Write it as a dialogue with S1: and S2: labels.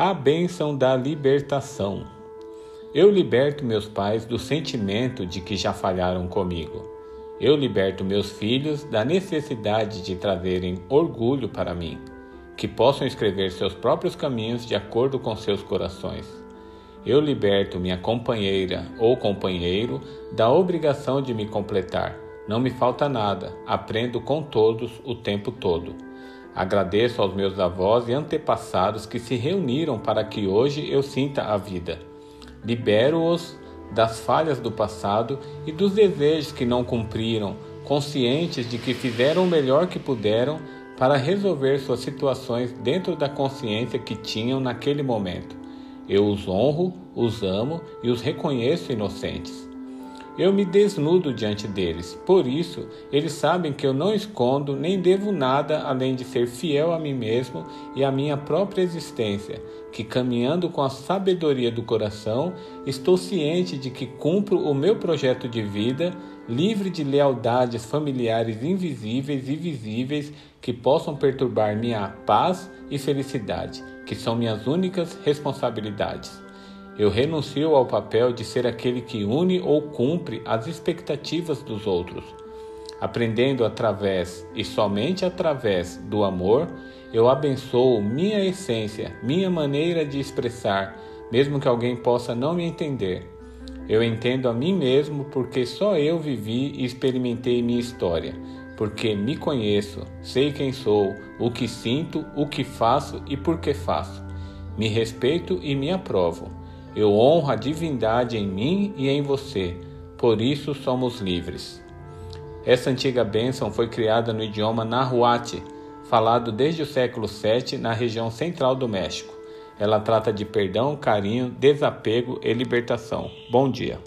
S1: A bênção da libertação. Eu liberto meus pais do sentimento de que já falharam comigo. Eu liberto meus filhos da necessidade de trazerem orgulho para mim, que possam escrever seus próprios caminhos de acordo com seus corações. Eu liberto minha companheira ou companheiro da obrigação de me completar. Não me falta nada, aprendo com todos o tempo todo. Agradeço aos meus avós e antepassados que se reuniram para que hoje eu sinta a vida. Libero-os das falhas do passado e dos desejos que não cumpriram, conscientes de que fizeram o melhor que puderam para resolver suas situações dentro da consciência que tinham naquele momento. Eu os honro, os amo e os reconheço inocentes. Eu me desnudo diante deles. Por isso, eles sabem que eu não escondo nem devo nada além de ser fiel a mim mesmo e à minha própria existência, que caminhando com a sabedoria do coração, estou ciente de que cumpro o meu projeto de vida, livre de lealdades familiares invisíveis e visíveis que possam perturbar minha paz e felicidade, que são minhas únicas responsabilidades. Eu renuncio ao papel de ser aquele que une ou cumpre as expectativas dos outros. Aprendendo através e somente através do amor, eu abençoo minha essência, minha maneira de expressar, mesmo que alguém possa não me entender. Eu entendo a mim mesmo porque só eu vivi e experimentei minha história, porque me conheço, sei quem sou, o que sinto, o que faço e por que faço. Me respeito e me aprovo. Eu honro a divindade em mim e em você, por isso somos livres. Essa antiga bênção foi criada no idioma Nahuatl, falado desde o século VII na região central do México. Ela trata de perdão, carinho, desapego e libertação. Bom dia.